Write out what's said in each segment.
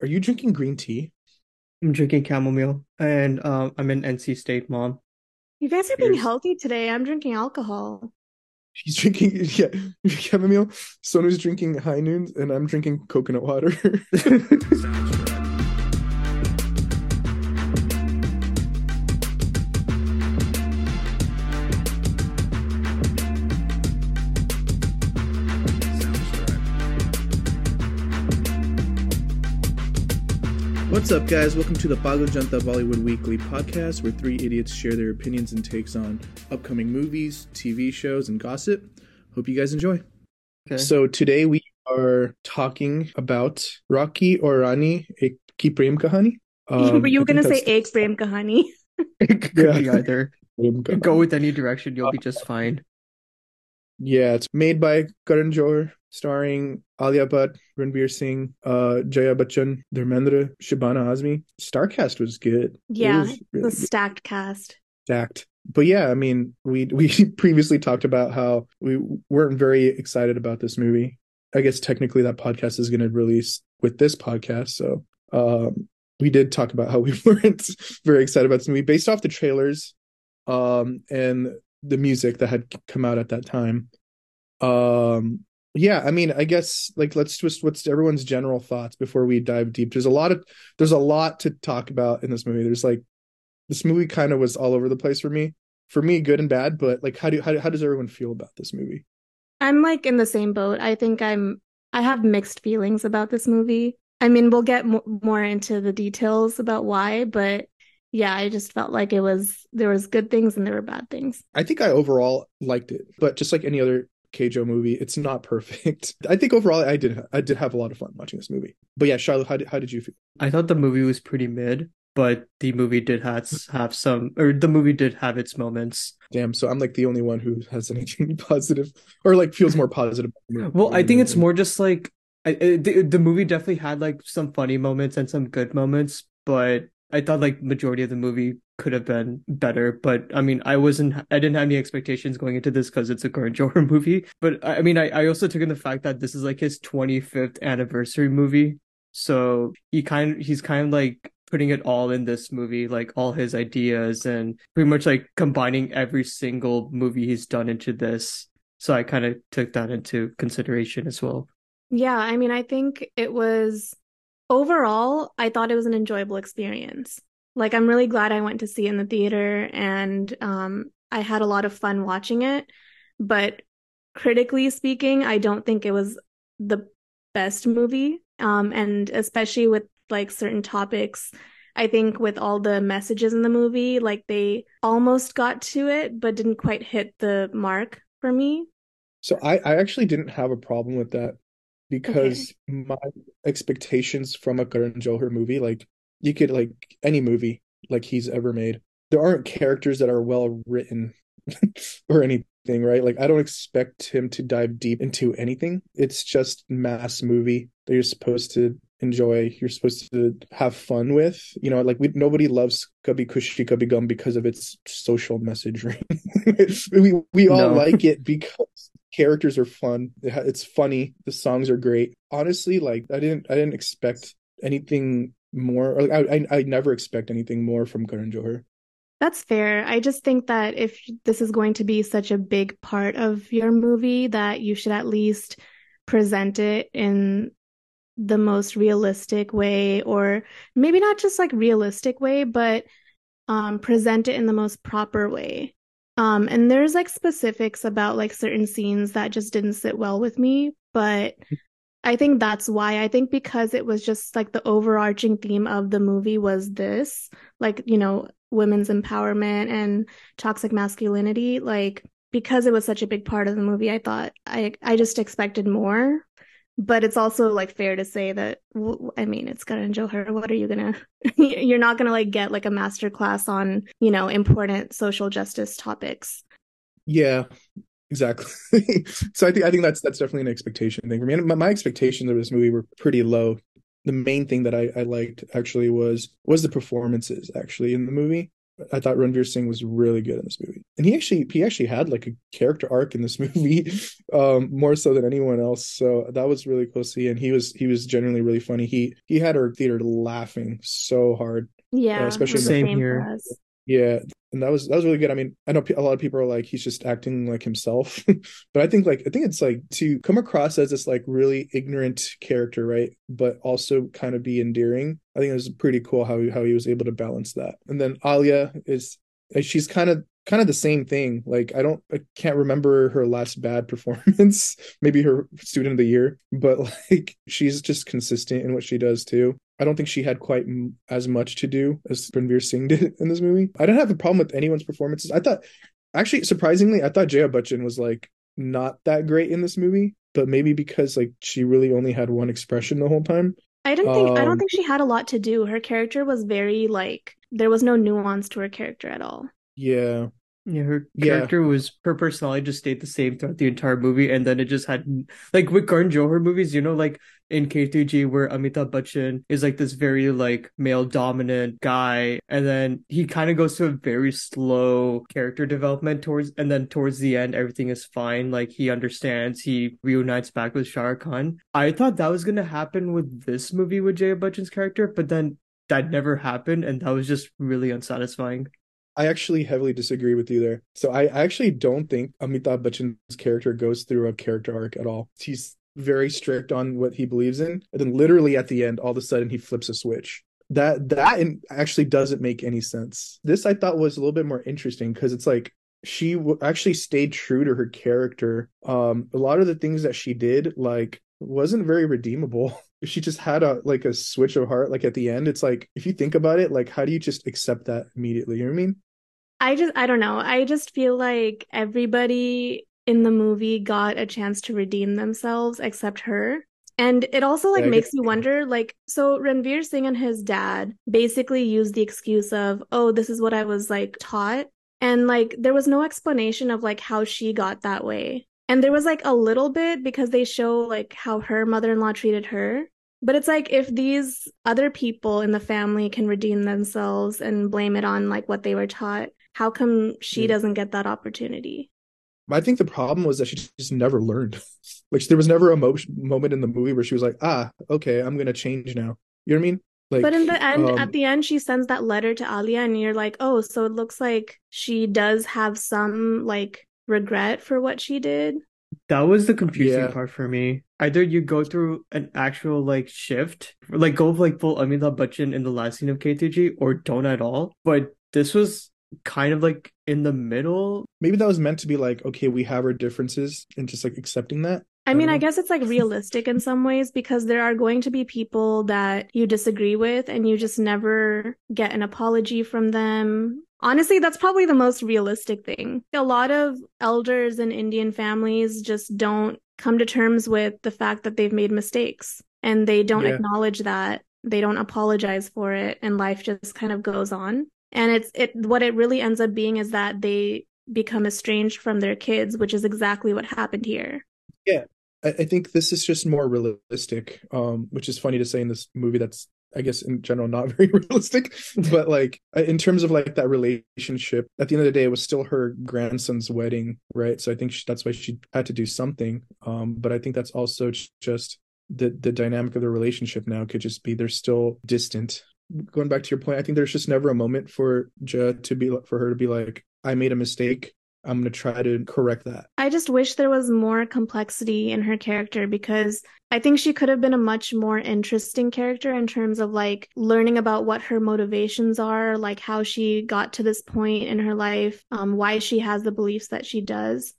are you drinking green tea? I'm drinking chamomile, and um, I'm an NC State mom. You guys are being Cheers. healthy today. I'm drinking alcohol. She's drinking yeah chamomile. Sonu's drinking high noons, and I'm drinking coconut water. What's up, guys? Welcome to the Bago Janta Bollywood Weekly podcast, where three idiots share their opinions and takes on upcoming movies, TV shows, and gossip. Hope you guys enjoy. Okay. So today we are talking about Rocky or Rani, a Ki Prem Kahani. Um, you were gonna say egg frame kahani. that's- Could be either. Go with any direction, you'll be just fine. Yeah, it's made by Karan Johar, starring Alia Bhatt, Ranveer Singh, uh, Jaya Bachchan, Dharmendra, Shabana Azmi. Starcast was good. It Yeah, was really the good. stacked cast. stacked. But yeah, I mean, we we previously talked about how we weren't very excited about this movie. I guess technically that podcast is going to release with this podcast, so um, we did talk about how we weren't very excited about this movie based off the trailers, um, and the music that had come out at that time. Um, yeah, I mean, I guess like let's just what's everyone's general thoughts before we dive deep. There's a lot of there's a lot to talk about in this movie. There's like this movie kind of was all over the place for me. For me, good and bad, but like how do how, how does everyone feel about this movie? I'm like in the same boat. I think I'm I have mixed feelings about this movie. I mean, we'll get mo more into the details about why, but yeah, I just felt like it was there was good things and there were bad things. I think I overall liked it, but just like any other KJo movie, it's not perfect. I think overall I did I did have a lot of fun watching this movie. But yeah, Charlotte, how did how did you feel? I thought the movie was pretty mid, but the movie did have have some, or the movie did have its moments. Damn, so I'm like the only one who has anything positive or like feels more positive. about the movie Well, I think it's more just like I, I- the the movie definitely had like some funny moments and some good moments, but I thought like majority of the movie could have been better. But I mean, I wasn't, I didn't have any expectations going into this because it's a Karan Johar movie. But I I mean, I, I also took in the fact that this is like his 25th anniversary movie, so he kind he's kind of like putting it all in this movie, like all his ideas and pretty much like combining every single movie he's done into this. So I kind of took that into consideration as well. Yeah, I mean, I think it was overall, I thought it was an enjoyable experience. Like, I'm really glad I went to see it in the theater and um, I had a lot of fun watching it. But critically speaking, I don't think it was the best movie. Um, and especially with like certain topics, I think with all the messages in the movie, like they almost got to it, but didn't quite hit the mark for me. So I, I actually didn't have a problem with that because my expectations from a Karan Johar movie, like you could like any movie like he's ever made, there aren't characters that are well written or anything, right? Like I don't expect him to dive deep into anything. It's just mass movie that you're supposed to enjoy, you're supposed to have fun with. You know, like we nobody loves Kabhi Khushi Kabhi Gum because of its social message, right? we we all No. like it because characters are fun. It's funny. The songs are great. Honestly, like I didn't I didn't expect anything more. Or, like, I, I I never expect anything more from Karan Johar. That's fair. I just think that if this is going to be such a big part of your movie, that you should at least present it in the most realistic way, or maybe not just like realistic way, but um, present it in the most proper way. Um, and there's like specifics about like certain scenes that just didn't sit well with me, but I think that's why. I think because it was just like the overarching theme of the movie was this, like, you know, women's empowerment and toxic masculinity, like because it was such a big part of the movie, I thought I I just expected more. But it's also like fair to say that I mean, it's Karan Johar. What are you gonna? You're not gonna like get like a master class on you know important social justice topics. Yeah, exactly. so I think I think that's that's definitely an expectation thing for me. And my, my expectations of this movie were pretty low. The main thing that I, I liked actually was was the performances actually in the movie. I thought Ranveer Singh was really good in this movie, and he actually he actually had like a character arc in this movie, um, more so than anyone else. So that was really cool to see, and he was he was genuinely really funny. He he had our theater laughing so hard. Yeah, Uh, especially Same same here. Yeah, and that was that was really good. I mean, I know a lot of people are like he's just acting like himself, but I think like I think it's like to come across as this like really ignorant character, right? But also kind of be endearing. I think it was pretty cool how he, how he was able to balance that. And then Alia is uh, she's kind of kind of the same thing. Like I don't I can't remember her last bad performance, maybe her student of the year, but like she's just consistent in what she does too. I don't think she had quite m- as much to do as Ranveer Singh did in this movie. I didn't have a problem with anyone's performances. I thought, actually, surprisingly, I thought Jaya Bachchan was like not that great in this movie, but maybe because like she really only had one expression the whole time. I didn't think I Um, don't think she had a lot to do. Her character was very like there was no nuance to her character at all. Yeah, Yeah, her Yeah. character was her personality just stayed the same throughout the entire movie, and then it just had like with Karan Johar movies, you know, like in K3G where Amitabh Bachchan is like this very like male dominant guy, and then he kind of goes to a very slow character development towards, and then towards the end everything is fine. Like he understands, he reunites back with Shah Rukh Khan. I thought that was gonna happen with this movie with Jaya Bachchan's character, but then that never happened, and that was just really unsatisfying. I actually heavily disagree with you there. So I actually don't think Amitabh Bachchan's character goes through a character arc at all. He's very strict on what he believes in, and then literally at the end, all of a sudden he flips a switch. That that actually doesn't make any sense. This I thought was a little bit more interesting because it's like she w- actually stayed true to her character. Um, a lot of the things that she did like wasn't very redeemable. She just had a like a switch of heart. Like at the end, it's like if you think about it, like how do you just accept that immediately? You know what I mean? I just I don't know. I just feel like everybody in the movie got a chance to redeem themselves except her. And it also like makes you wonder like so Ranveer Singh and his dad basically used the excuse of, "Oh, this is what I was like taught." And like there was no explanation of like how she got that way. And there was like a little bit because they show like how her mother-in-law treated her. But it's like if these other people in the family can redeem themselves and blame it on like what they were taught, how come she doesn't get that opportunity? I think the problem was that she just never learned. like there was never a mo- moment in the movie where she was like, ah, okay, I'm gonna change now. You know what I mean? Like, But in the end, um, at the end, she sends that letter to Alia, and you're like, oh, so it looks like she does have some like regret for what she did. That was the confusing Yeah. part for me. Either you go through an actual like shift, like go like full Amitabh Bachchan in the last scene of K2G, or don't at all. But this was kind of like in the middle. maybe that was meant to be like, okay, we have our differences and just like accepting that. I mean, I guess it's like realistic in some ways because there are going to be people that you disagree with and you just never get an apology from them. Honestly, that's probably the most realistic thing. A lot of elders in Indian families just don't come to terms with the fact that they've made mistakes and they don't Yeah. acknowledge that. They don't apologize for it and life just kind of goes on. And it's it what it really ends up being is that they become estranged from their kids, which is exactly what happened here. I, I think this is just more realistic, um, which is funny to say in this movie that's I guess in general not very realistic, but like in terms of like that relationship, at the end of the day, it was still her grandson's wedding, right? So I think she, that's why she had to do something. Um, but I think that's also just the the dynamic of the relationship now could just be they're still distant. Going back to your point, I think there's just never a moment for Ja to be for her to be like, I made a mistake. I'm gonna try to correct that. I just wish there was more complexity in her character because I think she could have been a much more interesting character in terms of like learning about what her motivations are, like how she got to this point in her life, um, why she has the beliefs that she does.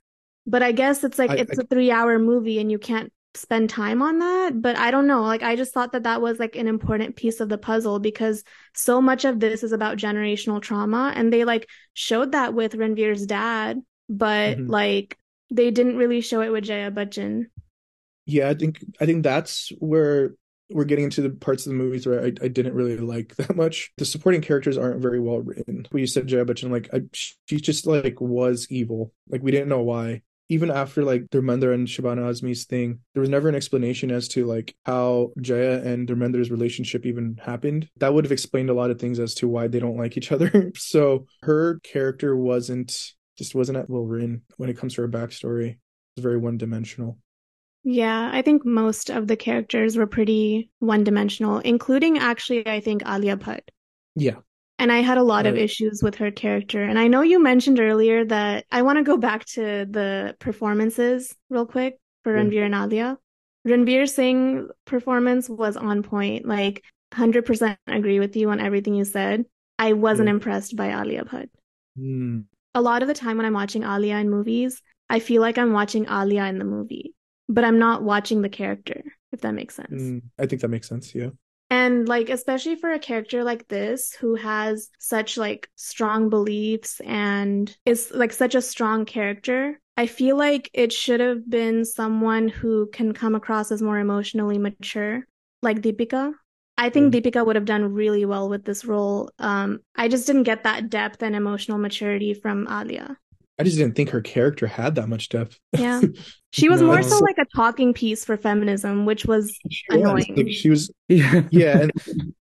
But I guess it's like I- it's I- a three hour movie and you can't spend time on that. But I don't know. Like, I just thought that that was like an important piece of the puzzle because so much of this is about generational trauma. And they like showed that with Ranveer's dad, but Mhm. like they didn't really show it with Jaya Bachchan. Yeah, I think I think that's where we're getting into the parts of the movies where I, I didn't really like that much. The supporting characters aren't very well written. When you said Jaya Bachchan, like I, she just like was evil. Like we didn't know why. Even after like Dharmendra and Shabana Azmi's thing, there was never an explanation as to like how Jaya and Dharmendra's relationship even happened. That would have explained a lot of things as to why they don't like each other. so her character wasn't just wasn't well written when it comes to her backstory. It was very one dimensional. Yeah, I think most of the characters were pretty one dimensional, including actually, I think Alia Bhatt. Yeah. And I had a lot of issues with her character. And I know you mentioned earlier that I want to go back to the performances real quick for Yeah. Ranveer and Alia. Ranveer Singh performance was on point. Like 100% agree with you on everything you said. I wasn't Yeah. impressed by Alia Bhatt. Hmm. A lot of the time when I'm watching Alia in movies, I feel like I'm watching Alia in the movie, but I'm not watching the character, if that makes sense. Hmm. I think that makes sense. Yeah. And like especially for a character like this who has such like strong beliefs and is like such a strong character, I feel like it should have been someone who can come across as more emotionally mature, like Deepika. I think Deepika would have done really well with this role. Um, I just didn't get that depth and emotional maturity from Alia. I just didn't think her character had that much depth. Yeah. She was No, more so like a talking piece for feminism, which was She was. Annoying. Like she was Yeah. yeah, and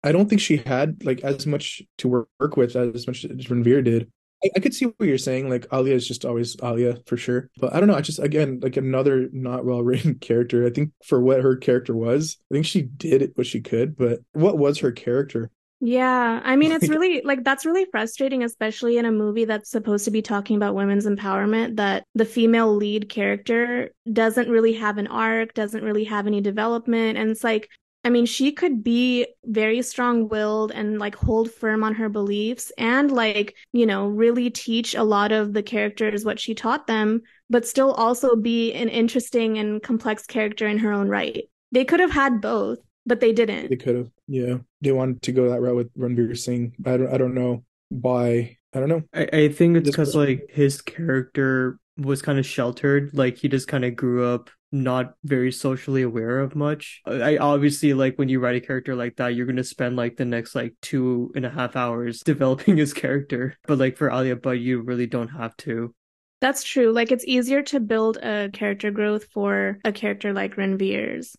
I don't think she had like as much to work, work with as much as Ranveer did. I, I could see what you're saying. Like Alia is just always Alia for sure, but I don't know. I just again like another not well written character. I think for what her character was, I think she did what she could. But what was her character? Yeah, I mean, it's really like that's really frustrating, especially in a movie that's supposed to be talking about women's empowerment, that the female lead character doesn't really have an arc, doesn't really have any development. And it's like, I mean, she could be very strong willed and like hold firm on her beliefs and like, you know, really teach a lot of the characters what she taught them, but still also be an interesting and complex character in her own right. They could have had both, but they didn't. They could have, yeah, they wanted to go that route with Ranveer Singh. I don't, I don't know why. I don't know. I, I think it's because like his character was kind of sheltered. Like he just kind of grew up not very socially aware of much. I I obviously like when you write a character like that, you're gonna spend like the next like two and a half hours developing his character. But like for Alia Bhatt, you really don't have to. That's true. Like it's easier to build a character growth for a character like Ranveer's.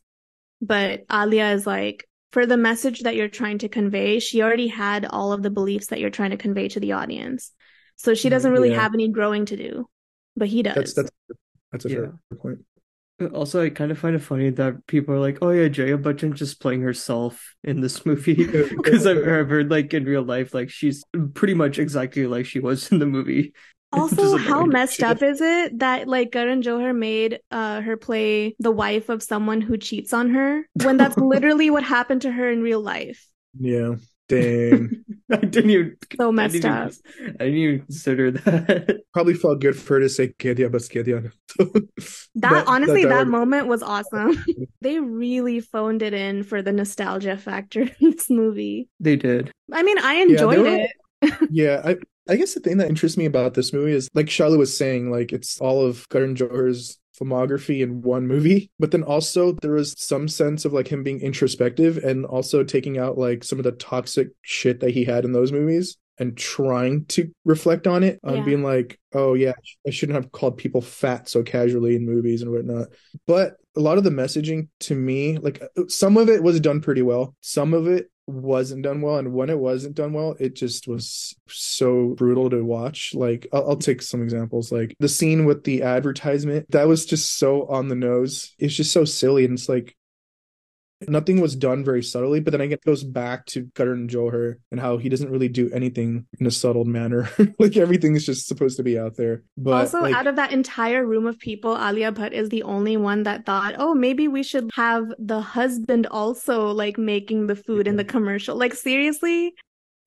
But Alia is like for the message that you're trying to convey, she already had all of the beliefs that you're trying to convey to the audience. So she doesn't really Yeah. have any growing to do. But he does. That's that's that's a Yeah. fair point. Uh, also, I kind of find it funny that people are like, "Oh yeah, Jaya Bachchan just playing herself in this movie," because I've, I've heard like in real life, like she's pretty much exactly like she was in the movie. Also, how messed up is it that like Karan Johar made uh her play the wife of someone who cheats on her when that's literally what happened to her in real life? Yeah, dang. I didn't even. So messed didn't up. even, I didn't even consider that. Probably felt good for her to say "Kedia bas kedia." That, honestly, that, would- moment was awesome. they really phoned it in for the nostalgia factor in this movie. They did. I mean, I they enjoyed were- it. Yeah, I I guess the thing that interests me about this movie is like Charlotte was saying, like it's all of Karan Johar's filmography in one movie, but then also there was some sense of like him being introspective and also taking out like some of the toxic shit that he had in those movies and trying to reflect on it on Yeah. being like, oh yeah, I shouldn't have called people fat so casually in movies and whatnot. But a lot of the messaging to me, like uh, some of it was done pretty well, some of it wasn't done well, and when it wasn't done well, it just was so brutal to watch. Like I'll, I'll take some examples, like the scene with the advertisement that was just so on the nose. It's just so silly, and it's like nothing was done very subtly. But then again, it goes back to Karan Johar and how he doesn't really do anything in a subtle manner. like everything is just supposed to be out there. But also, like, out of that entire room of people, Alia Bhatt is the only one that thought, oh, maybe we should have the husband also like making the food in the commercial. Like, seriously?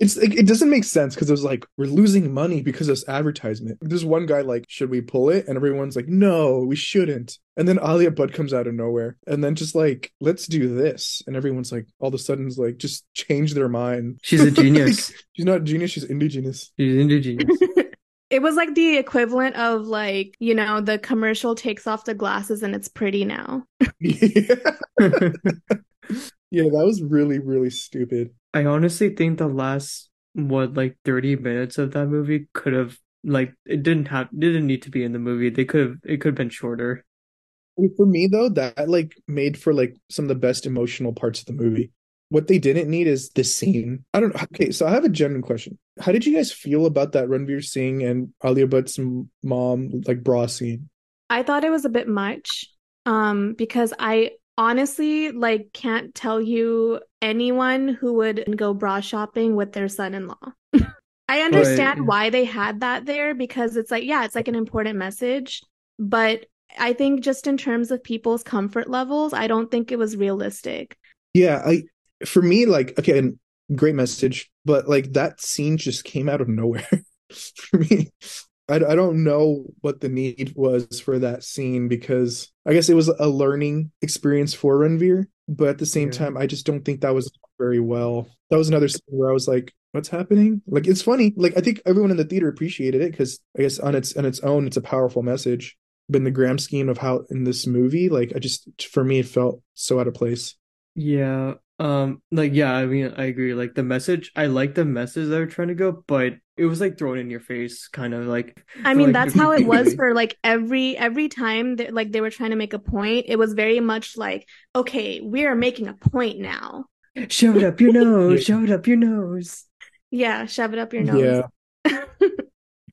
It's like it doesn't make sense because it was like we're losing money because of this advertisement. There's one guy like, should we pull it? And everyone's like, no, we shouldn't. And then Alia Bhatt comes out of nowhere, and then just like, let's do this. And everyone's like, all of a sudden, is like, just change their mind. She's a genius. she's not a genius. She's indigenous. She's indigenous. It was like the equivalent of like, you know, the commercial takes off the glasses and it's pretty now. yeah. yeah, that was really really stupid. I honestly think the last what like 30 minutes of that movie could have Like it didn't have didn't need to be in the movie. They could have it could have been shorter. For me though, that like made for like some of the best emotional parts of the movie. What they didn't need is the scene. I don't know. Okay, so I have a genuine question. How did you guys feel about that Ranveer Singh and Alia Bhatt's mom like bra scene? I thought it was a bit much. Um, because I honestly like can't tell you anyone who would go bra shopping with their son-in-law. I understand why they had that there because it's like, yeah, it's like an important message. But I think just in terms of people's comfort levels, I don't think it was realistic. Yeah, I for me, like, okay, great message, but like that scene just came out of nowhere for me. I, I don't know what the need was for that scene because I guess it was a learning experience for Ranveer, but at the same yeah. time, I just don't think that was very well. That was another scene where I was like, "What's happening?" Like it's funny. Like I think everyone in the theater appreciated it because I guess on its on its own, it's a powerful message. But in the grand scheme of how in this movie, like I just for me, it felt so out of place. Yeah, um, like yeah, I mean, I agree. Like the message, I like the message they were trying to go, but it was like thrown in your face, kind of like. I mean, like, that's how it was for like every every time that like they were trying to make a point. It was very much like, okay, we are making a point now. Shove it up your nose. shove it up your nose. Yeah, shove it up your nose. Yeah.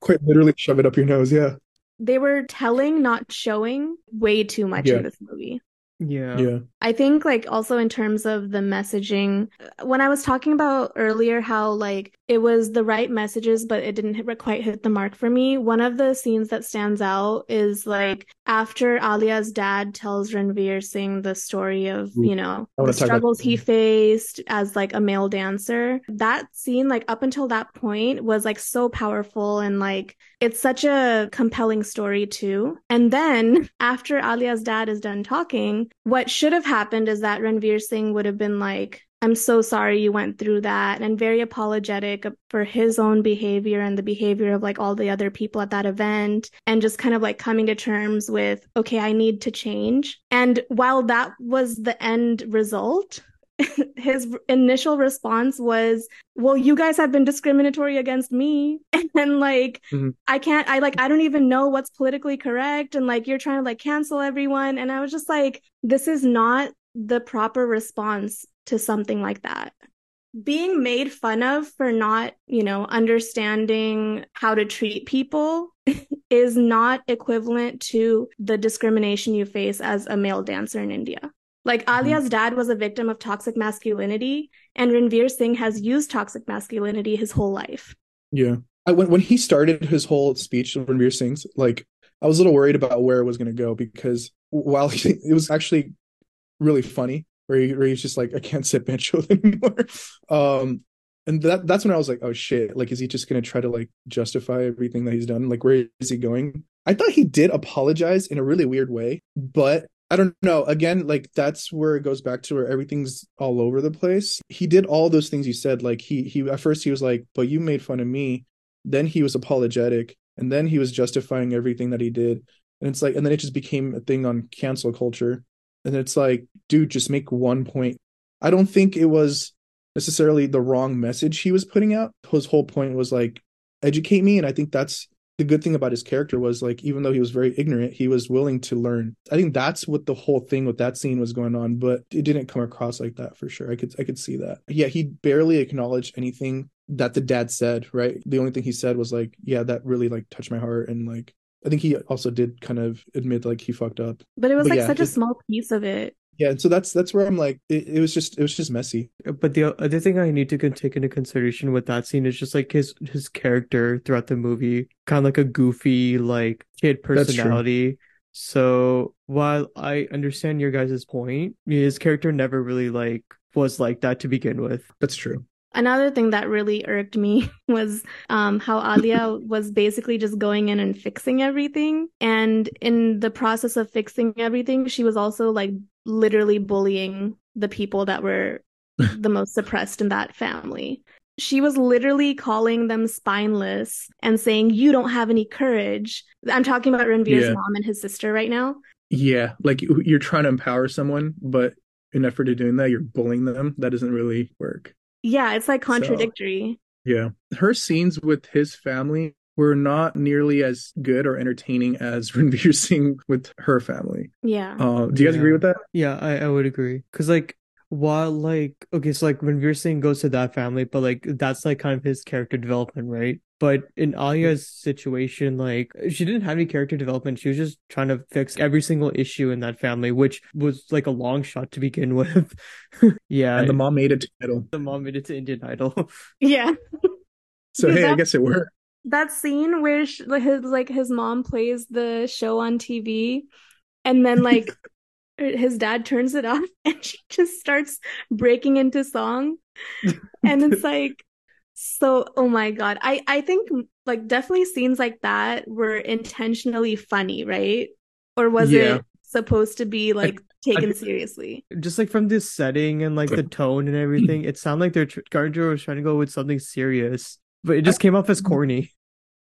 Quite literally, shove it up your nose. Yeah. They were telling, not showing, way too much yeah. in this movie. Yeah. Yeah. I think like also in terms of the messaging when I was talking about earlier how like it was the right messages but it didn't hit, quite hit the mark for me. One of the scenes that stands out is like after Alia's dad tells Ranveer Singh the story of, you know, the struggles he faced as like a male dancer. That scene like up until that point was like so powerful and like it's such a compelling story too. And then after Alia's dad is done talking, what should have happened is that Ranveer Singh would have been like, I'm so sorry you went through that, and very apologetic for his own behavior and the behavior of like all the other people at that event, and just kind of like coming to terms with, okay, I need to change. And while that was the end result, his initial response was, "Well, you guys have been discriminatory against me." And like mm-hmm. I can't I like I don't even know what's politically correct and like you're trying to like cancel everyone and I was just like this is not the proper response to something like that. Being made fun of for not, you know, understanding how to treat people is not equivalent to the discrimination you face as a male dancer in India. Like mm-hmm. Alia's dad was a victim of toxic masculinity, and Ranveer Singh has used toxic masculinity his whole life. Yeah. I, when when he started his whole speech, Ranveer Singh's, like I was a little worried about where it was going to go because while he, it was actually really funny, where, he, where he's just like, I can't sit banjo anymore. Um, and that that's when I was like, oh shit, like is he just going to try to like justify everything that he's done? Like where is he going? I thought he did apologize in a really weird way, but I don't know. Again, like that's where it goes back to where everything's all over the place. He did all those things you said. Like he he at first he was like, "But you made fun of me." Then he was apologetic, and then he was justifying everything that he did. And it's like, and then it just became a thing on cancel culture. And it's like, dude, just make one point. I don't think it was necessarily the wrong message he was putting out. His whole point was like, educate me, and I think that's the good thing about his character was like even though he was very ignorant he was willing to learn. I think that's what the whole thing with that scene was going on but it didn't come across like that for sure. I could i could see that. Yeah he barely acknowledged anything that the dad said right? The only thing he said was like yeah that really like touched my heart and like I think he also did kind of admit like he fucked up. But it was but like yeah, such a small piece of it yeah and so that's that's where i'm like it, it was just it was just messy. But the other thing i need to take into consideration with that scene is just like his his character throughout the movie kind of like a goofy like kid personality. So while i understand your guys' point his character never really like was like that to begin with. That's true Another thing that really irked me was um, how Alia was basically just going in and fixing everything. And in the process of fixing everything, she was also like literally bullying the people that were the most suppressed in that family. She was literally calling them spineless and saying, You don't have any courage. I'm talking about Ranveer's yeah. mom and his sister right now. Yeah, like you're trying to empower someone, but in effort to doing that, you're bullying them. That doesn't really work. Yeah, it's like contradictory. So, yeah. Her scenes with his family were not nearly as good or entertaining as Ranveer Singh with her family. Yeah. Uh, do you guys Yeah. agree with that? Yeah, I, I would agree. Cause like while like okay, so like Ranveer Singh goes to that family, but like that's like kind of his character development, right? But in Alia's situation, like she didn't have any character development. She was just trying to fix every single issue in that family, which was like a long shot to begin with. Yeah, And the mom made it to middle. the mom made it to Indian Idol. Yeah. So Yeah, hey, I guess it worked. that scene where sh like his like his mom plays the show on TV and then like his dad turns it off and she just starts breaking into song and it's like so oh my god I I think like definitely scenes like that were intentionally funny right or was Yeah. it supposed to be like taken think- seriously Just like from this setting and like the tone and everything, it sounded like they're tr- Garjo was trying to go with something serious, but it just came off as corny.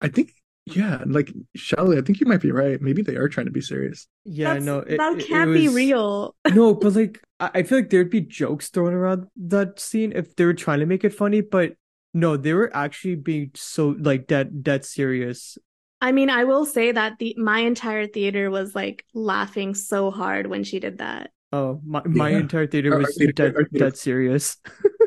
I think, yeah, like Shelly, I think you might be right. Maybe they are trying to be serious. Yeah, That's- no, it, that it- it can't be real No, but like I, I feel like there'd be jokes thrown around that scene if they were trying to make it funny, but no, they were actually being so like dead dead serious. I mean, I will say that the my entire theater was like laughing so hard when she did that. Oh, my my Yeah. entire theater Our- our was theater- dead our theater- dead serious.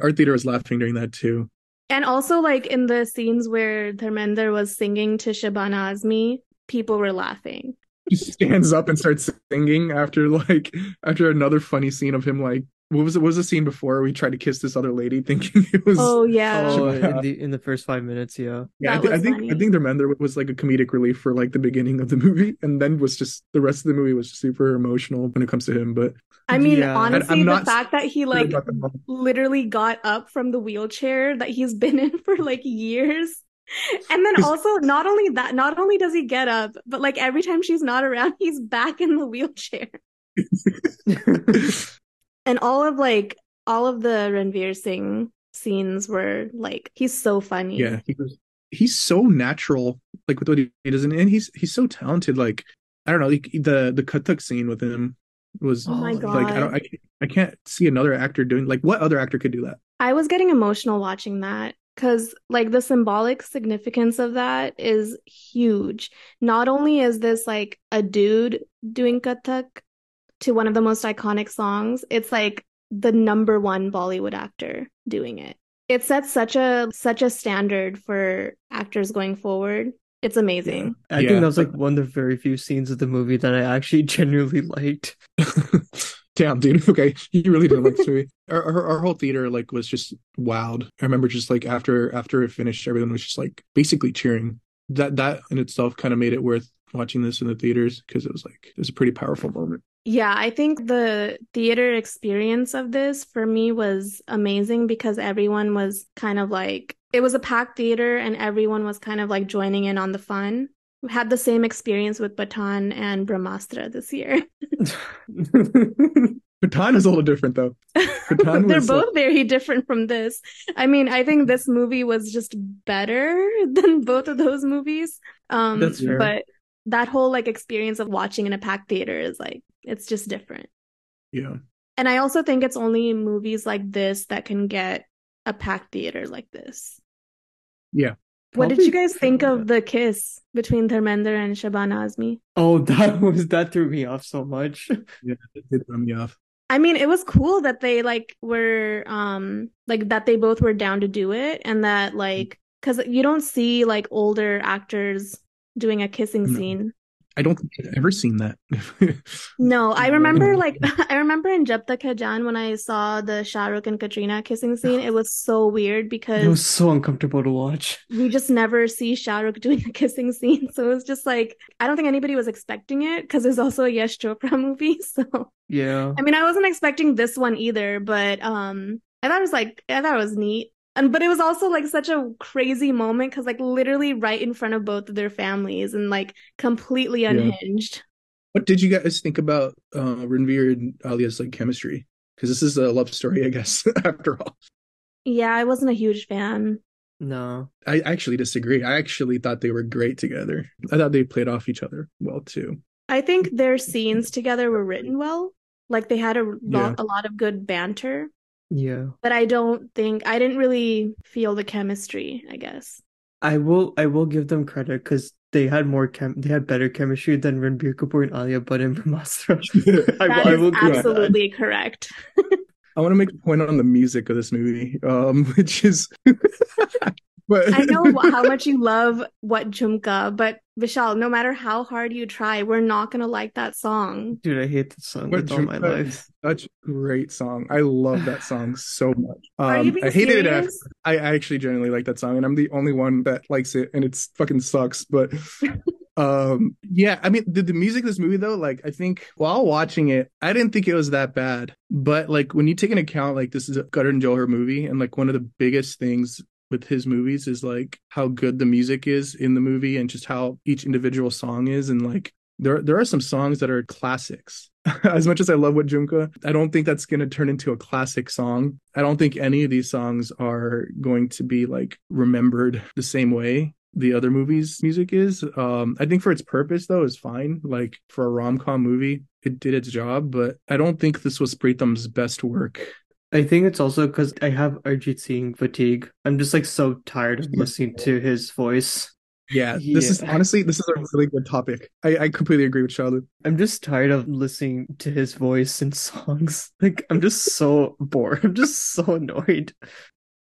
Our theater was laughing during that too. And also like in the scenes where Dharmendra was singing to Shabana Azmi, people were laughing. He stands up and starts singing after like after another funny scene of him like what was it? What was the scene before we tried to kiss this other lady, thinking it was Oh yeah. Oh, Shabana. in the in the first five minutes, yeah. Yeah, I, That thi- I think funny. I think Dharmendra was like a comedic relief for like the beginning of the movie, and then was just the rest of the movie was super emotional when it comes to him. But I mean, Yeah. Honestly, I'm the fact that he like about the mom. literally got up from the wheelchair that he's been in for like years. And then also, not only that, not only does he get up, but like every time she's not around, he's back in the wheelchair. And all of like all of the Ranveer Singh scenes were like he's so funny. yeah, he was he's so natural, like with what he does, and he's he's so talented. Like I don't know, like, the the Kathak scene with him was Oh my god. like I don't I, can't- I can't see another actor doing like what other actor could do that. I was getting emotional watching that because, like, the symbolic significance of that is huge. Not only is this like a dude doing Kathak to one of the most iconic songs, it's like the number one Bollywood actor doing it. It sets such a such a standard for actors going forward. It's amazing. I Yeah. think that was like one of the very few scenes of the movie that I actually genuinely liked. Damn, dude. Okay, you really didn't like this movie. Our, our our whole theater like was just wowed. I remember just like after after it finished, everyone was just like basically cheering. That that in itself kind of made it worth watching this in the theaters because it was like it was a pretty powerful moment. Yeah, I think the theater experience of this for me was amazing because everyone was kind of like, it was a packed theater and everyone was kind of like joining in on the fun. We had the same experience with Pathaan and Brahmastra this year. Pathaan is a little different though. Pathaan They're was, like- both very different from this. I mean, I think this movie was just better than both of those movies. Um, That's fair. but that whole like experience of watching in a packed theater is like, it's just different. Yeah, And I also think it's only movies like this that can get a packed theater like this. Yeah. What did you guys think true, of the kiss between Dharmendra and Shabana Azmi? Oh, that was that threw me off so much. yeah, it did throw me off. I mean, it was cool that they like were um like that they both were down to do it and that like cuz you don't see like older actors doing a kissing No. scene. I don't think I've ever seen that. No, I remember like I remember in Jab Tak Hai Jaan when I saw the Shah Rukh and Katrina kissing scene, it was so weird because It was so uncomfortable to watch. we just never see Shah Rukh doing a kissing scene. So it was just like, I don't think anybody was expecting it because there's also a Yash Chopra movie. So, Yeah. I mean, I wasn't expecting this one either, but um, I thought it was like, I thought it was neat. And, but it was also like such a crazy moment because like literally right in front of both of their families and like completely Yeah. unhinged. what did you guys think about uh, Ranveer and Alia's like chemistry? Because this is a love story, I guess. after all, Yeah, I wasn't a huge fan. No. I actually disagree. I actually thought they were great together. I thought they played off each other well too. I think their scenes together were written well. Like they had a lot, Yeah. a lot of good banter. Yeah. but I don't think I didn't really feel the chemistry, I guess. I will I will give them credit because they had more chem they had better chemistry than Ranbir Kapoor and Alia Bhatt and Brahmastra. I, That I is will give them that. absolutely correct. I want to make a point on the music of this movie, um, which is, but I know how much you love What Jhumka, but Vishal, no matter how hard you try, we're not gonna like that song. Dude, I hate that song What with all my life. such great song. I love that song so much. Are you Um, being I hated it. After. I I actually genuinely like that song, and I'm the only one that likes it, and it's fucking sucks. But um, yeah, I mean, the, the music of this movie though, like I think while watching it, I didn't think it was that bad. But like when you take into account like this is a Karan Johar movie, and like one of the biggest things with his movies is like how good the music is in the movie, and just how each individual song is, and like there there are some songs that are classics. as much as I love what Jhumka, I don't think that's going to turn into a classic song. I don't think any of these songs are going to be like remembered the same way the other movies music is. Um I think for its purpose though is fine. Like for a rom-com movie, it did its job, but I don't think this was Pritam's best work. I think it's also because I have Arijit Singh fatigue. I'm just like so tired of listening to his voice. Yeah, this is honestly this is a really good topic. I, I completely agree with Charlotte. I'm just tired of listening to his voice in songs. Like I'm just so bored. I'm just so annoyed.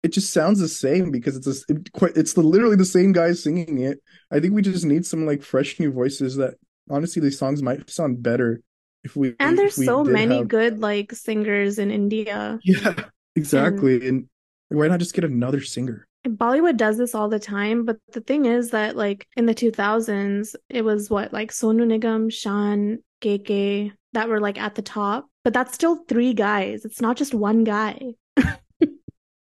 It just sounds the same because it's a, it, quite it's the, literally the same guy singing it. I think we just need some like fresh new voices that honestly these songs might sound better if we And there's we so many have- good like singers in India. Yeah, exactly. And why not just get another singer? Bollywood does this all the time, but the thing is that like in the 2000s, it was what like Sonu Nigam, Shan, KK that were like at the top, but that's still three guys. It's not just one guy.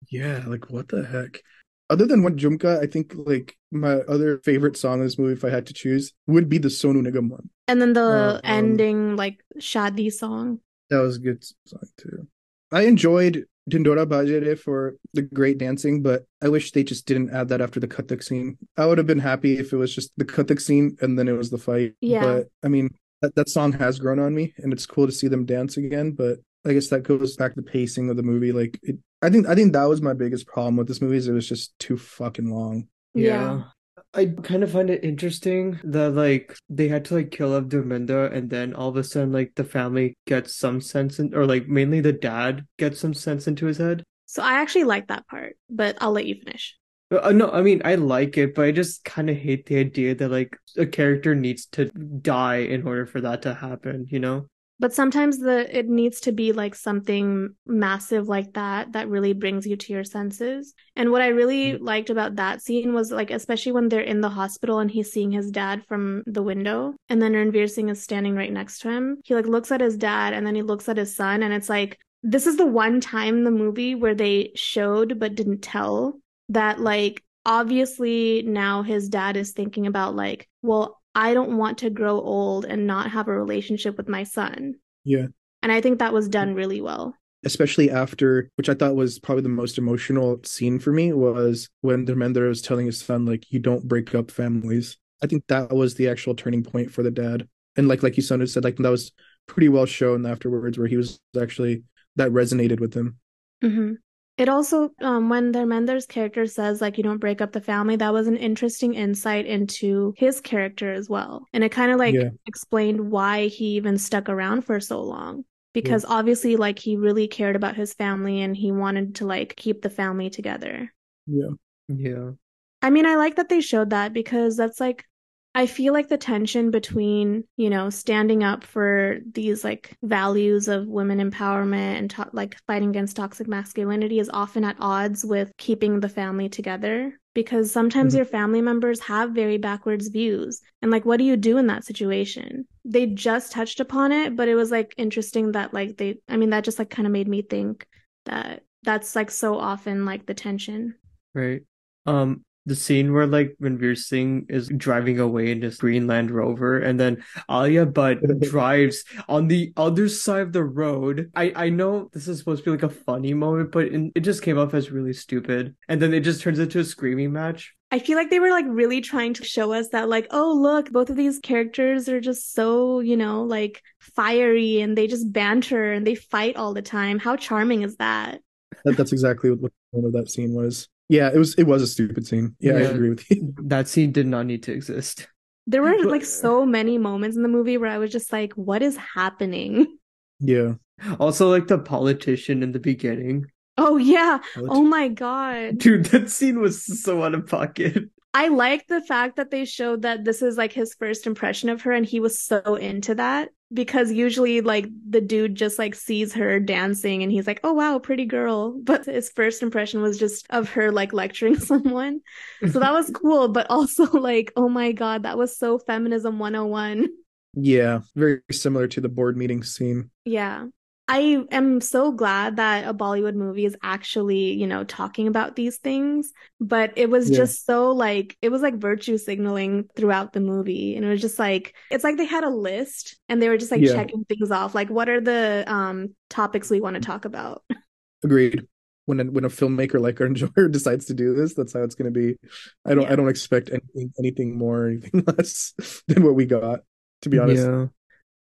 Yeah, like what the heck? Other than one Jhumka, I think like my other favorite song in this movie, if I had to choose, would be the Sonu Nigam one. And then the Uh, um, ending like Shadi song. That was a good song too. I enjoyed Dhindhora Baje Re for the great dancing, but I wish they just didn't add that after the Kathak scene. I would have been happy if it was just the Kathak scene and then it was the fight. Yeah. But I mean, that, that song has grown on me and it's cool to see them dance again, but I guess that goes back to the pacing of the movie. Like it, I think I think that was my biggest problem with this movie is it was just too fucking long. Yeah. I kind of find it interesting that like they had to like kill off Dharmendra and then all of a sudden like the family gets some sense in or like mainly the dad gets some sense into his head. So I actually like that part, but I'll let you finish. Uh, no, I mean I like it, but I just kind of hate the idea that like a character needs to die in order for that to happen, you know? But sometimes the it needs to be like something massive like that that really brings you to your senses. And what I really mm-hmm. liked about that scene was like especially when they're in the hospital and he's seeing his dad from the window and then Ranveer Singh is standing right next to him. He like looks at his dad and then he looks at his son and it's like this is the one time in the movie where they showed but didn't tell that like obviously now his dad is thinking about like well I don't want to grow old and not have a relationship with my son. Yeah. And I think that was done really well. especially after which i thought was probably the most emotional scene for me was when Dharmendra was telling his son like you don't break up families i think that was the actual turning point for the dad and like like you son had said like that was pretty well shown afterwards where he was actually that resonated with him hmm It also, um, when Dharmendra's character says like you don't break up the family, that was an interesting insight into his character as well, and it kind of like Yeah. explained why he even stuck around for so long. Because obviously, like he really cared about his family and he wanted to like keep the family together. yeah Yeah. I mean, I like that they showed that because that's like, I feel like the tension between, you know, standing up for these like values of women empowerment and to- like fighting against toxic masculinity is often at odds with keeping the family together. Because sometimes Mhm. your family members have very backwards views. And like, what do you do in that situation? They just touched upon it, but it was like interesting that like they, I mean, that just like kind of made me think that that's like so often like the tension. Right. Um, the scene where like Ranveer Singh is driving away in his green Land Rover, and then Alia Bhatt drives on the other side of the road. I I know this is supposed to be like a funny moment, but in, it just came off as really stupid. And then it just turns into a screaming match. I feel like they were like really trying to show us that like, oh look, both of these characters are just so, you know, like fiery and they just banter and they fight all the time. How charming is that? that, that's exactly what the point of that scene was Yeah, it was it was a stupid scene. Yeah, I agree with you. That scene did not need to exist. There were like so many moments in the movie where I was just like, what is happening? Yeah. Also, like the politician in the beginning. Oh yeah. Oh my God. Dude, that scene was so out of pocket. I like the fact that they showed that this is like his first impression of her and he was so into that because usually like the dude just like sees her dancing and he's like, "Oh wow, pretty girl." But his first impression was just of her like lecturing someone. So that was cool, but also like, "Oh my god, that was so feminism 101." Yeah, very similar to the board meeting scene. Yeah. I am so glad that a Bollywood movie is actually, you know, talking about these things, but it was Yeah. just so like it was like virtue signaling throughout the movie. And it was just like it's like they had a list and they were just like Yeah. checking things off. Like what are the um topics we want to talk about? Agreed. When a, when a filmmaker like Karan Johar decides to do this, that's how it's going to be. I don't Yeah. I don't expect anything anything more, or anything less than what we got. To be honest, Yeah.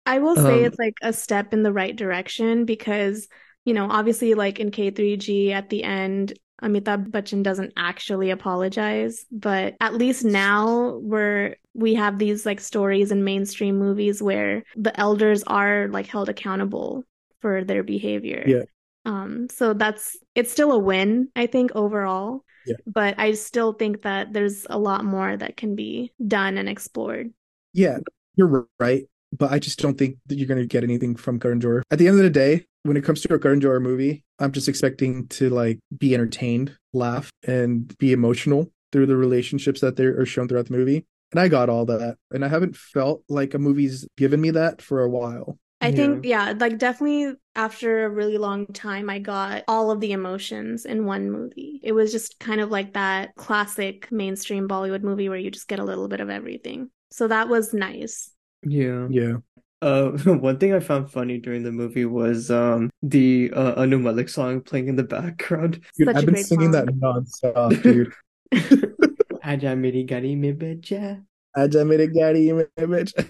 I will say Um, it's like a step in the right direction because, you know, obviously, like in K3G at the end, Amitabh Bachchan doesn't actually apologize, but at least now we're we have these like stories in mainstream movies where the elders are like held accountable for their behavior. Yeah. Um, so that's it's still a win, I think, overall. Yeah. But I still think that there's a lot more that can be done and explored. Yeah, you're right. But I just don't think that you're going to get anything from Karan Johar. At the end of the day, when it comes to a Karan Johar movie, I'm just expecting to like be entertained, laugh, and be emotional through the relationships that they are shown throughout the movie. And I got all that. And I haven't felt like a movie's given me that for a while. I think, yeah, like definitely after a really long time, I got all of the emotions in one movie. It was just kind of like that classic mainstream Bollywood movie where you just get a little bit of everything. So that was nice. Yeah. Yeah. Uh, one thing I found funny during the movie was um the uh, Anu Malik song playing in the background. Dude, Such I've a been great singing song. that nonstop, dude. Aja meri gadi mein baja. Aja mere gadi mein baja.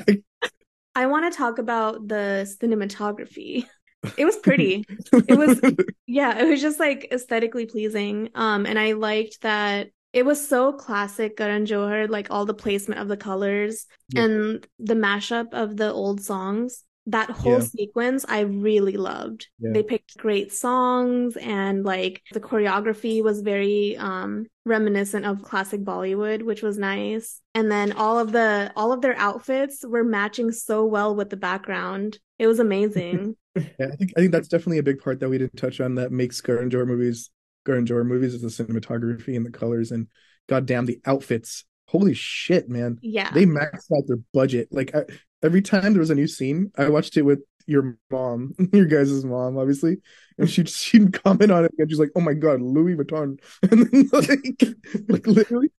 I want to talk about the cinematography. It was pretty. It was yeah, it was just like aesthetically pleasing. Um, and I liked that it was so classic Karan Johar, like all the placement of the colors Yeah. and the mashup of the old songs. That whole Yeah. sequence I really loved. Yeah. They picked great songs and like the choreography was very um reminiscent of classic Bollywood, which was nice. And then all of the all of their outfits were matching so well with the background. It was amazing. Yeah, I think I think that's definitely a big part that we didn't touch on that makes Karan Johar movies Karan Johar movies is the cinematography and the colors and goddamn the outfits. Holy shit, man. yeah. They maxed out their budget. Like I, every time there was a new scene, I watched it with your mom, your guys' mom, obviously, and she'd she'd comment on it and she's like, "Oh my god, Louis Vuitton," and then like like literally.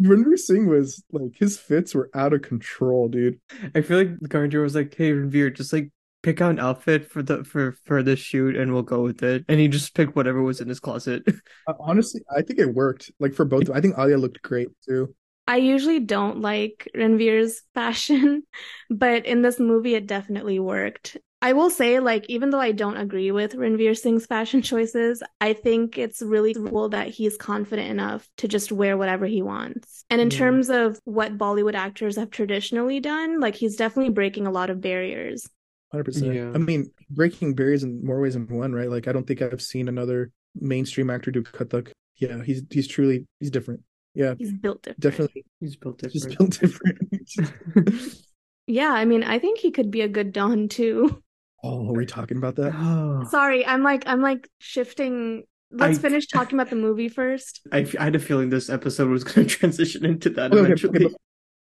Ranveer Singh was like his fits were out of control, dude. I feel like the Karan was like, "Hey, Ranveer, just like pick out an outfit for the for for this shoot, and we'll go with it." And he just picked whatever was in his closet. Uh, honestly, I think it worked. Like for both, I think Alia looked great too. I usually don't like Ranveer's fashion, but in this movie it definitely worked. I will say, like, even though I don't agree with Ranveer Singh's fashion choices, I think it's really cool that he's confident enough to just wear whatever he wants. And in Yeah. terms of what Bollywood actors have traditionally done, like, he's definitely breaking a lot of barriers. Hundred percent. Yeah. I mean, breaking barriers in more ways than one, right? Like, I don't think I've seen another mainstream actor do Kathak. Yeah, he's he's truly he's different. Yeah, He's built different. definitely He's built just different. built different. Yeah, I mean, I think he could be a good Don too. oh, are we talking about that? Oh, Sorry, I'm like, I'm like shifting. Let's I- finish talking about the movie first. I had a feeling this episode was going to transition into that Okay, okay, eventually. okay,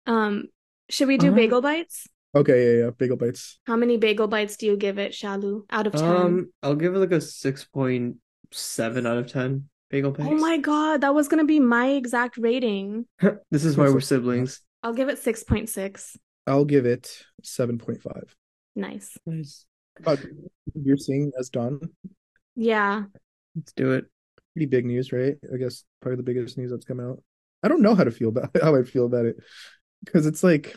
Um, should we do Um, bagel bites? Okay, yeah, yeah. Bagel bites. How many bagel bites do you give it, Shalu, out of 10? Um, I'll give it like a six point seven out of ten. Bagel bites. oh my God, that was gonna be my exact rating. this is why we're siblings. I'll give it 6.6. I'll give it seven point five. Nice. Nice. About you're seeing as Don. Yeah. Let's do it. Pretty big news, right? I guess probably the biggest news that's come out. I don't know how to feel about how I feel about it because it's like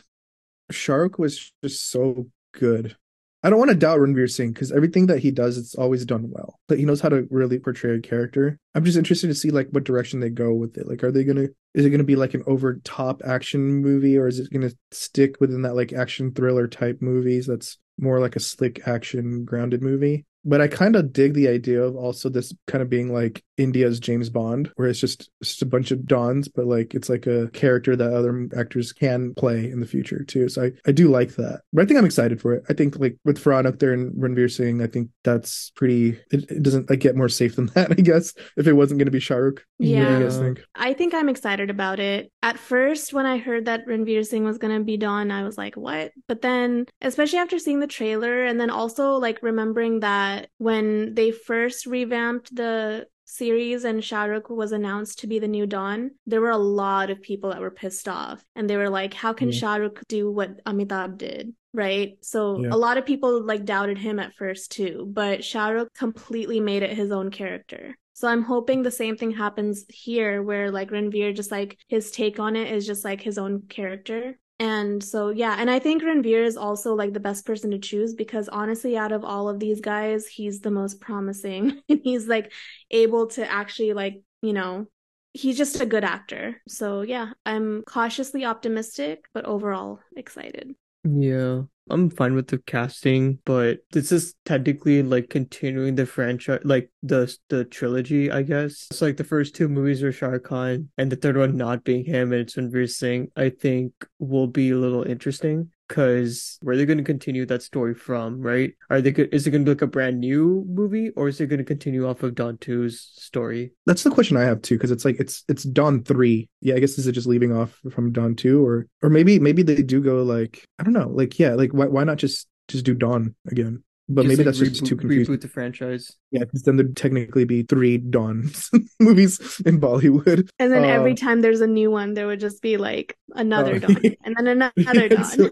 Shahrukh was just so good. I don't want to doubt Ranveer Singh because everything that he does, it's always done well. But he knows how to really portray a character. I'm just interested to see like what direction they go with it. Like, are they gonna? Is it gonna be like an over top action movie, or is it gonna stick within that like action thriller type movies? That's more like a slick action grounded movie but I kind of dig the idea of also this kind of being like India's James Bond, where it's just just a bunch of Dons, but like it's like a character that other actors can play in the future too. So I, I do like that. But I think I'm excited for it. I think like with Farhan Akhtar and Ranveer Singh, I think that's pretty. It, it doesn't like get more safe than that, I guess. If it wasn't going to be Shahrukh, Yeah. What do you guys think? I think I'm excited about it. At first, when I heard that Ranveer Singh was gonna be Don, I was like, what? But then, especially after seeing the trailer, and then also like remembering that when they first revamped the series and Shahrukh was announced to be the new Don, there were a lot of people that were pissed off. And they were like, how can. Mm-hmm. Shahrukh do what Amitabh did? Right. So Yeah. a lot of people like doubted him at first too, but Shahrukh completely made it his own character. So I'm hoping the same thing happens here where like Ranveer just like his take on it is just like his own character. And so yeah, and I think Ranveer is also like the best person to choose because honestly out of all of these guys, he's the most promising. and he's like able to actually like, you know, he's just a good actor. So yeah, I'm cautiously optimistic, but overall excited. Yeah, I'm fine with the casting, but this is technically like continuing the franchise, like the the trilogy, I guess. It's like the first two movies are Shahrukh Khan, and the third one not being him, and it's Ranveer Singh. I think will be a little interesting because where they're going to continue that story from, right? Are they go- is it going to be like a brand new movie, or is it going to continue off of Don 2's story? That's the question I have too, because it's like it's it's Don three. Yeah, I guess is it just leaving off from Don two, or or maybe maybe they do go like I don't know, like yeah, like why why not just just do Don again? But Just, maybe like, that's just too confusing. Reboot the franchise. Yeah, because then there'd technically be three Don movies in Bollywood. And then every Uh, time there's a new one, there would just be like another Oh. Don and then another Don. so,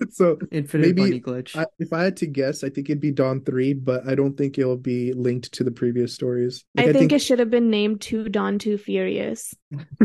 so Infinite Maybe Bunny glitch. I, if I had to guess, I think it'd be Don three, but I don't think it'll be linked to the previous stories. Like, I think it should have been named Two Don Too Furious.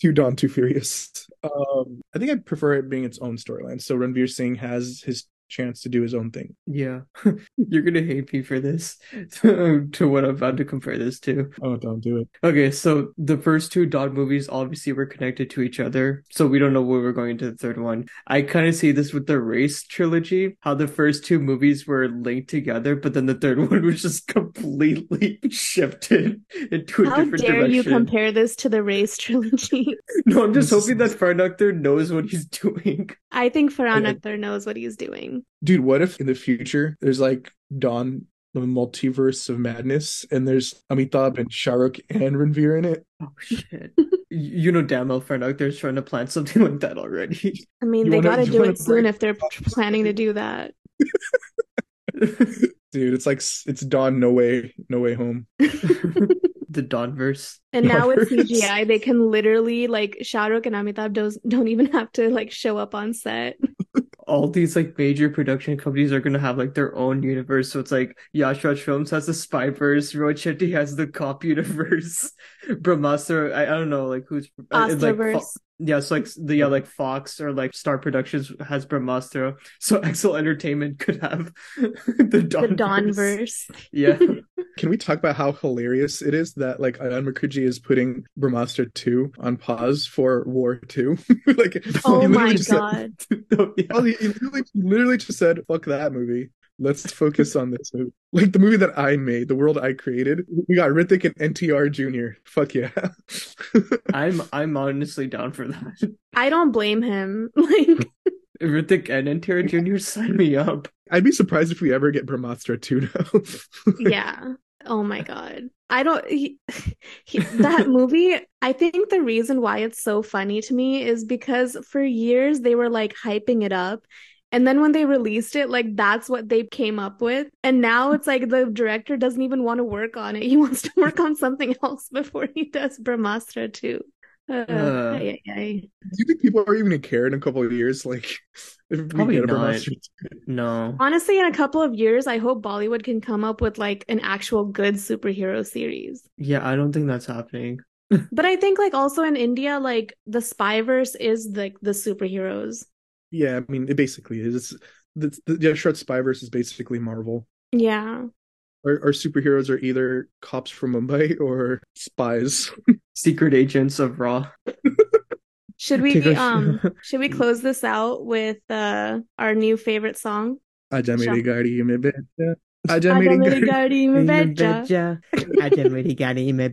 Too Don, Too Furious. Um, I think I prefer it being its own storyline. So Ranveer Singh has his chance to do his own thing. Yeah, you're gonna hate me for this to what I'm about to compare this to. Oh, don't do it. Okay, so the first two Don movies obviously were connected to each other, so we don't know where we're going to the third one. I kind of see this with the Race trilogy, how the first two movies were linked together, but then the third one was just completely shifted into a How different dare you compare this to the Race trilogy? No, I'm just hoping that Farhan Akhtar knows what he's doing. I think Farhan Yeah. Akhtar knows what he's doing. Dude, what if in the future there's like Don, the multiverse of madness, and there's Amitabh and Shahrukh and Ranveer in it? Oh shit! you know damn well Farhan Akhtar's trying to plan something like that already. I mean, You they wanna- gotta do it soon if they're planning to do that. Dude, it's like it's Don, no way, no way home. the Donverse. And now with CGI, they can literally like Shahrukh and Amitabh don't, don't even have to like show up on set. All these like major production companies are gonna have like their own universe. So it's like Yash Raj Films has the Spyverse, Rohit Shetty has the Cop universe, Brahmastra. I, I don't know like who's uh, it's, like Fo- yeah, so like the yeah like Fox or like Star Productions has Brahmastra. So Excel Entertainment could have the The Donverse. Donverse. Yeah, Can we talk about how hilarious it is that like Anand Mukherjee is putting Brahmastra 2 on pause for War 2? like Oh my just said- god. oh, yeah. He, he literally, he literally just said, "Fuck that movie. Let's focus on this movie." Like the movie that I made, the world I created. We got Hrithik and NTR Jr. Fuck yeah. I'm I'm honestly down for that. I don't blame him. Like Hrithik and NTR Jr. sign me up. I'd be surprised if we ever get Brahmastra 2 now. yeah. Oh my god. I don't he, he, that movie, I think the reason why it's so funny to me is because for years they were like hyping it up and then when they released it like that's what they came up with and now it's like the director doesn't even want to work on it. He wants to work on something else before he does Brahmastra too. Uh, Uh. Do you think people are even gonna care in a couple of years? Like, if Probably get not. Brahmastra 2? No. Honestly, in a couple of years, I hope Bollywood can come up with like an actual good superhero series. Yeah, I don't think that's happening. But I think like also in India, like the Spyverse is like the superheroes. Yeah, I mean, it basically is. It's, the, the, the short Spyverse is basically Marvel. Yeah. Our, our superheroes are either cops from Mumbai or spies. Secret agents of Raw. Should we Take a sh- um should we close this out with uh our new favorite song? Aja Sure. mere gaadi mein baitha. Aja Aja mere